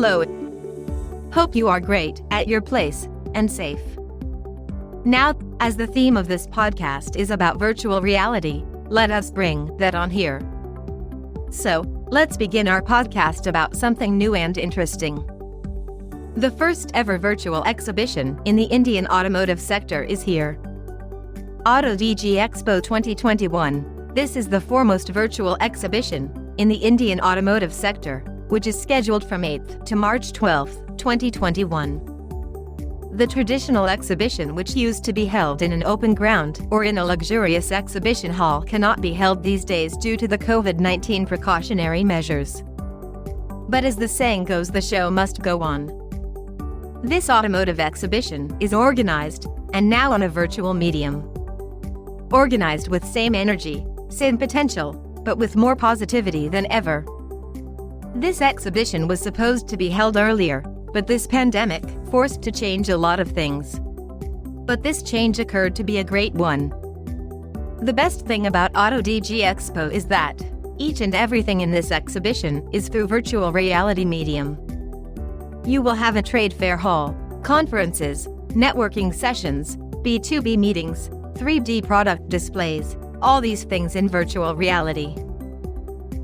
Hello. Hope you are great at your place and safe. Now, as the theme of this podcast is about virtual reality, let us bring that on here. So, let's begin our podcast about something new and interesting. The first ever virtual exhibition in the Indian automotive sector is here. Auto Digi Expo 2021. This is the foremost virtual exhibition in the Indian automotive sector, which is scheduled from 8th to March 12, 2021. The traditional exhibition, which used to be held in an open ground or in a luxurious exhibition hall, cannot be held these days due to the COVID 19 precautionary measures. But as the saying goes, the show must go on. This automotive exhibition is organized and now on a virtual medium. Organized with same energy, same potential, but with more positivity than ever. This exhibition was supposed to be held earlier, but this pandemic forced to change a lot of things. But this change occurred to be a great one. The best thing about Auto Digi Expo is that each and everything in this exhibition is through virtual reality medium. You will have a trade fair hall, conferences, networking sessions, B2B meetings, 3D product displays, all these things in virtual reality.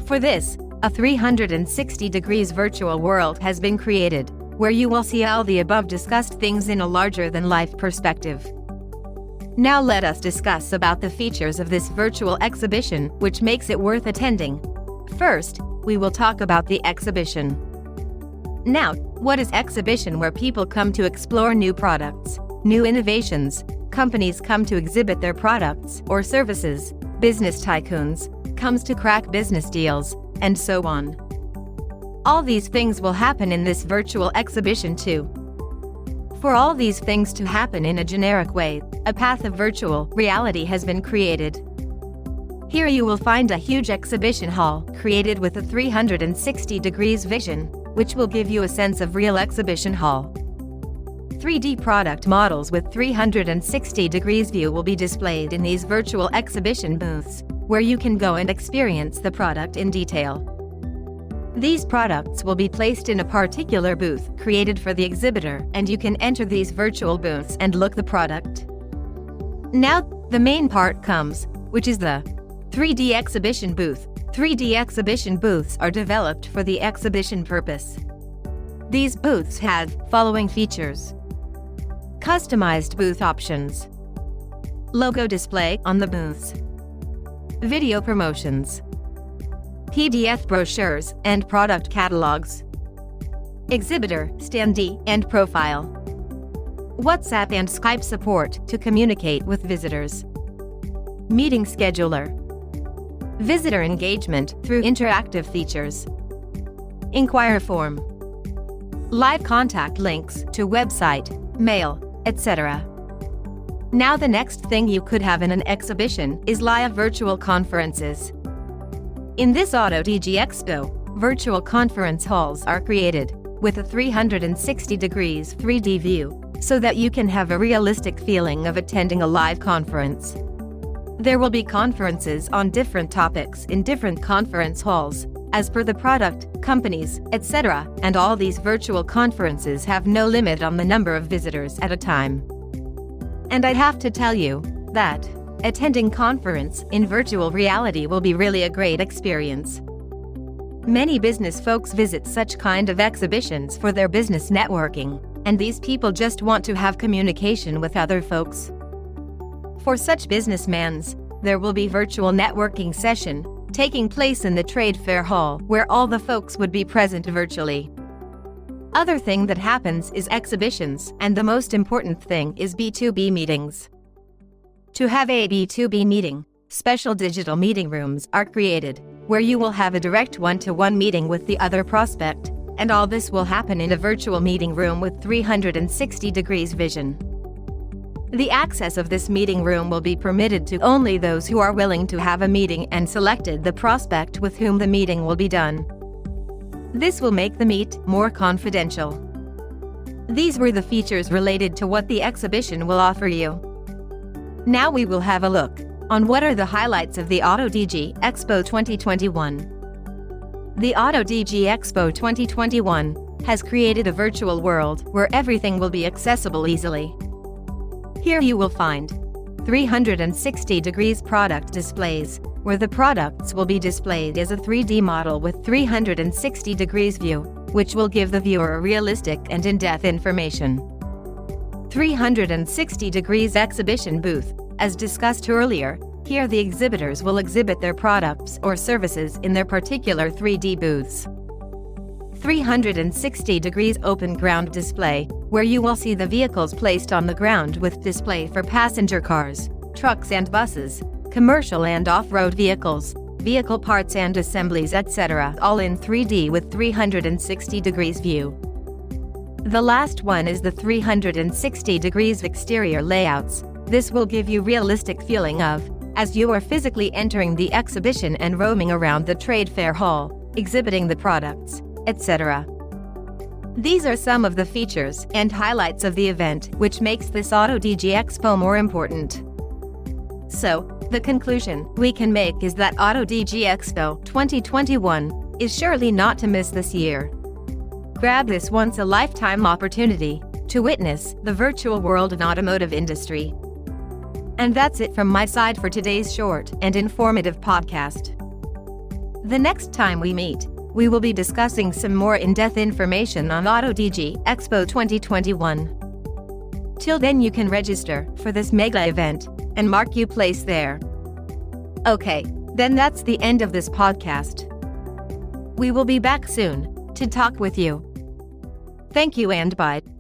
For this, a 360 degrees virtual world has been created where you will see all the above discussed things in a larger than life perspective. Now let us discuss about the features of this virtual exhibition which makes it worth attending. First, we will talk about the exhibition. Now, what is exhibition where people come to explore new products, new innovations, companies come to exhibit their products or services, business tycoons comes to crack business deals, and so on. All these things will happen in this virtual exhibition too. For all these things to happen in a generic way, a path of virtual reality has been created. Here you will find a huge exhibition hall created with a 360 degrees vision, which will give you a sense of real exhibition hall. 3D product models with 360 degrees view will be displayed in these virtual exhibition booths, where you can go and experience the product in detail. These products will be placed in a particular booth created for the exhibitor and you can enter these virtual booths and look the product. Now, the main part comes, which is the 3D exhibition booth. 3D exhibition booths are developed for the exhibition purpose. These booths have following features. Customized booth options. Logo display on the booths. Video promotions. PDF brochures, and product catalogs. Exhibitor, standee, and profile. WhatsApp and Skype support to communicate with visitors. Meeting scheduler. Visitor engagement through interactive features. Inquire form. Live contact links to website, mail, etc. Now, the next thing you could have in an exhibition is live virtual conferences. In this Auto Digi Expo, virtual conference halls are created with a 360 degrees 3D view so that you can have a realistic feeling of attending a live conference. There will be conferences on different topics in different conference halls, as per the product, companies, etc., and all these virtual conferences have no limit on the number of visitors at a time. And I have to tell you that attending conference in virtual reality will be really a great experience. Many business folks visit such kind of exhibitions for their business networking, and these people just want to have communication with other folks. For such businessmans, there will be virtual networking session taking place in the trade fair hall where all the folks would be present virtually. Other thing that happens is exhibitions, and the most important thing is B2B meetings. To have a B2B meeting, special digital meeting rooms are created, where you will have a direct one to one meeting with the other prospect, and all this will happen in a virtual meeting room with 360 degrees vision. The access of this meeting room will be permitted to only those who are willing to have a meeting and selected the prospect with whom the meeting will be done. This will make the meet more confidential. These were the features related to what the exhibition will offer you. Now we will have a look on what are the highlights of the Auto Digi Expo 2021. The Auto Digi Expo 2021 has created a virtual world where everything will be accessible easily. Here you will find 360 degrees product displays, where the products will be displayed as a 3D model with 360 degrees view, which will give the viewer a realistic and in-depth information. 360 degrees exhibition booth, as discussed earlier, here the exhibitors will exhibit their products or services in their particular 3D booths. 360 degrees open ground display, where you will see the vehicles placed on the ground with display for passenger cars, trucks and buses, commercial and off-road vehicles, vehicle parts and assemblies etc. all in 3D with 360 degrees view. The last one is the 360 degrees exterior layouts. This will give you realistic feeling of, as you are physically entering the exhibition and roaming around the trade fair hall, exhibiting the products etc. These are some of the features and highlights of the event which makes this Auto Digi Expo more important. So, the conclusion we can make is that Auto Digi Expo 2021 is surely not to miss this year. Grab this once a lifetime opportunity to witness the virtual world in automotive industry. And that's it from my side for today's short and informative podcast. The next time we meet, we will be discussing some more in-depth information on Auto Digi Expo 2021. Till then you can register for this mega event and mark you place there. Okay, then that's the end of this podcast. We will be back soon to talk with you. Thank you and bye.